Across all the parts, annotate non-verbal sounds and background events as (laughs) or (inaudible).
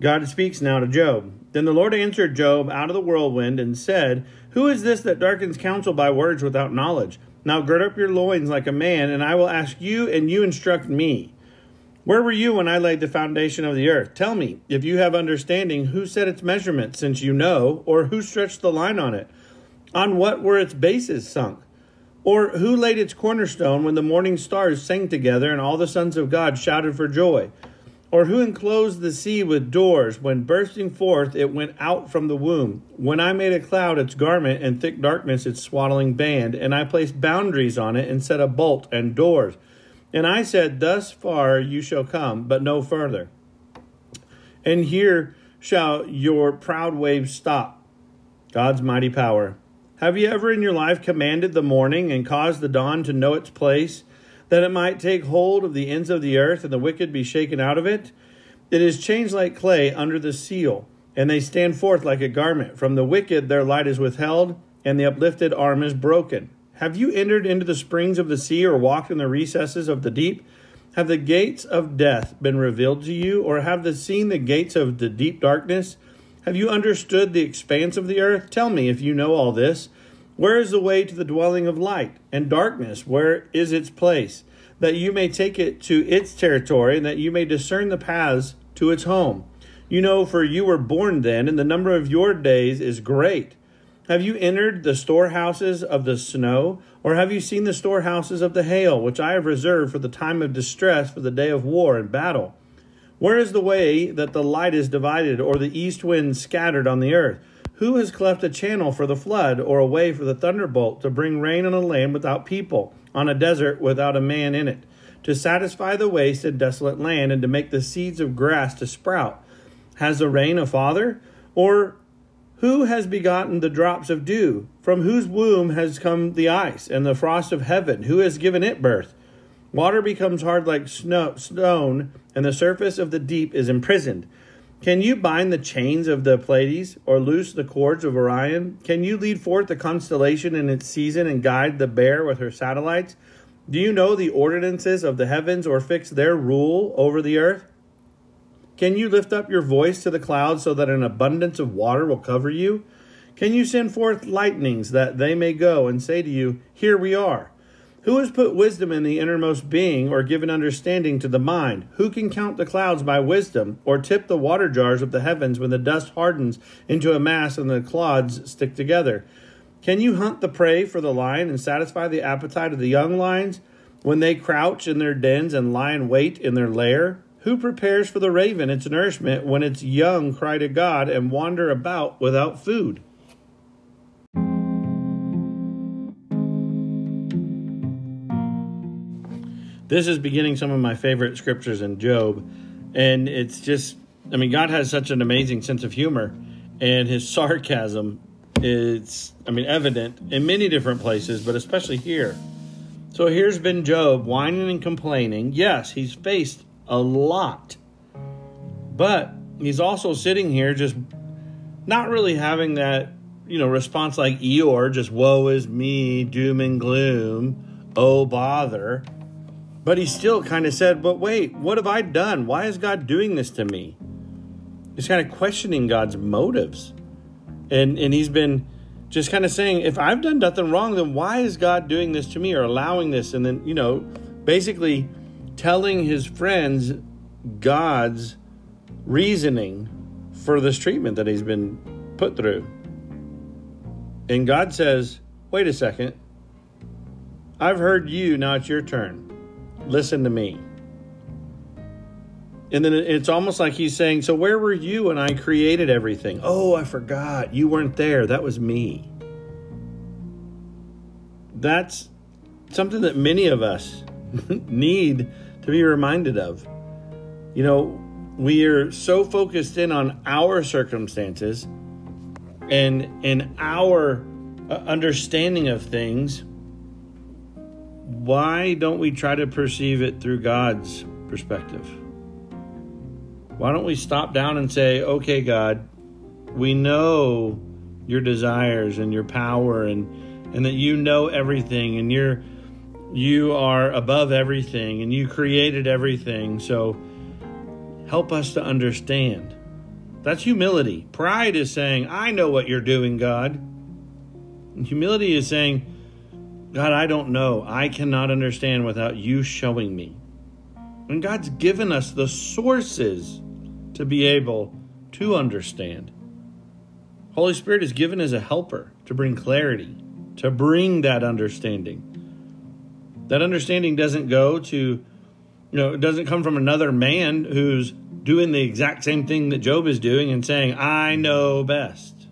God speaks now to Job. Then the Lord answered Job out of the whirlwind and said, Who is this that darkens counsel by words without knowledge? Now gird up your loins like a man, and I will ask you, and you instruct me. Where were you when I laid the foundation of the earth? Tell me, if you have understanding, who set its measurement, since you know, or who stretched the line on it? On what were its bases sunk? Or who laid its cornerstone when the morning stars sang together and all the sons of God shouted for joy? Or who enclosed the sea with doors when bursting forth it went out from the womb? When I made a cloud its garment and thick darkness its swaddling band, and I placed boundaries on it and set a bolt and doors. And I said, Thus far you shall come, but no further. And here shall your proud waves stop. God's mighty power. Have you ever in your life commanded the morning and caused the dawn to know its place? That it might take hold of the ends of the earth and the wicked be shaken out of it? It is changed like clay under the seal, and they stand forth like a garment. From the wicked their light is withheld, and the uplifted arm is broken. Have you entered into the springs of the sea or walked in the recesses of the deep? Have the gates of death been revealed to you, or have they seen the gates of the deep darkness? Have you understood the expanse of the earth? Tell me if you know all this. Where is the way to the dwelling of light? And darkness, where is its place? That you may take it to its territory, and that you may discern the paths to its home. You know, for you were born then, and the number of your days is great. Have you entered the storehouses of the snow, or have you seen the storehouses of the hail, which I have reserved for the time of distress, for the day of war and battle? Where is the way that the light is divided, or the east wind scattered on the earth? Who has cleft a channel for the flood, or a way for the thunderbolt, to bring rain on a land without people, on a desert without a man in it, to satisfy the waste and desolate land, and to make the seeds of grass to sprout? Has the rain a father? Or who has begotten the drops of dew? From whose womb has come the ice and the frost of heaven? Who has given it birth? Water becomes hard like snow, stone, and the surface of the deep is imprisoned. Can you bind the chains of the Pleiades or loose the cords of Orion? Can you lead forth the constellation in its season and guide the bear with her satellites? Do you know the ordinances of the heavens or fix their rule over the earth? Can you lift up your voice to the clouds so that an abundance of water will cover you? Can you send forth lightnings that they may go and say to you, Here we are? Who has put wisdom in the innermost being, or given understanding to the mind? Who can count the clouds by wisdom, or tip the water jars of the heavens when the dust hardens into a mass and the clods stick together? Can you hunt the prey for the lion and satisfy the appetite of the young lions? when they crouch in their dens and lie in wait in their lair? Who prepares for the raven its nourishment when its young cry to God and wander about without food? This is beginning some of my favorite scriptures in Job. And it's just, I mean, God has such an amazing sense of humor, and his (laughs) sarcasm is, I mean, evident in many different places, but especially here. So here's been Job whining and complaining. Yes, he's faced a lot, but he's also sitting here just not really having that, you know, response like Eeyore, just woe is me, doom and gloom, oh bother. But he still kind of said, But wait, what have I done? Why is God doing this to me? He's kind of questioning God's motives. And and he's been just kind of saying, if I've done nothing wrong, then why is God doing this to me or allowing this? And then, you know, basically telling his friends God's reasoning for this treatment that he's been put through. And God says, wait a second. I've heard you, now it's your turn listen to me. And then it's almost like he's saying, So where were you when I created everything? Oh, I forgot. You weren't there. That was me. That's something that many of us (laughs) need to be reminded of. You know, we are so focused in on our circumstances and in our uh, understanding of things why don't we try to perceive it through God's perspective? Why don't we stop down and say, okay, God, we know your desires and your power and, and that you know everything and you're you are above everything and you created everything. So help us to understand. That's humility. Pride is saying, I know what you're doing, God. And humility is saying, God, I don't know. I cannot understand without you showing me. And God's given us the sources to be able to understand. Holy Spirit is given as a helper to bring clarity, to bring that understanding. That understanding doesn't go to, you know, it doesn't come from another man who's doing the exact same thing that Job is doing and saying, I know best.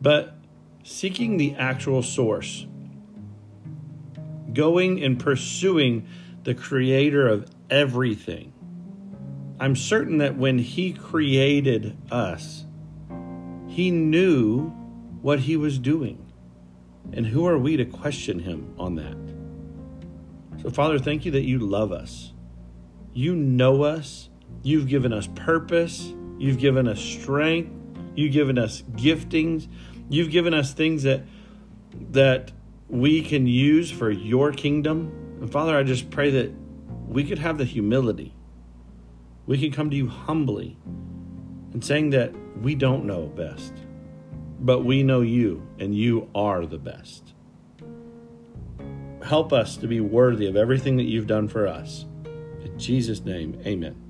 But seeking the actual source going and pursuing the creator of everything. I'm certain that when he created us, he knew what he was doing. And who are we to question him on that? So, Father, thank you that you love us. You know us. You've given us purpose. You've given us strength. You've given us giftings. You've given us things that that we can use for your kingdom. And Father, I just pray that we could have the humility. We can come to you humbly and saying that we don't know best, but we know you and you are the best. Help us to be worthy of everything that you've done for us. In Jesus' name, amen.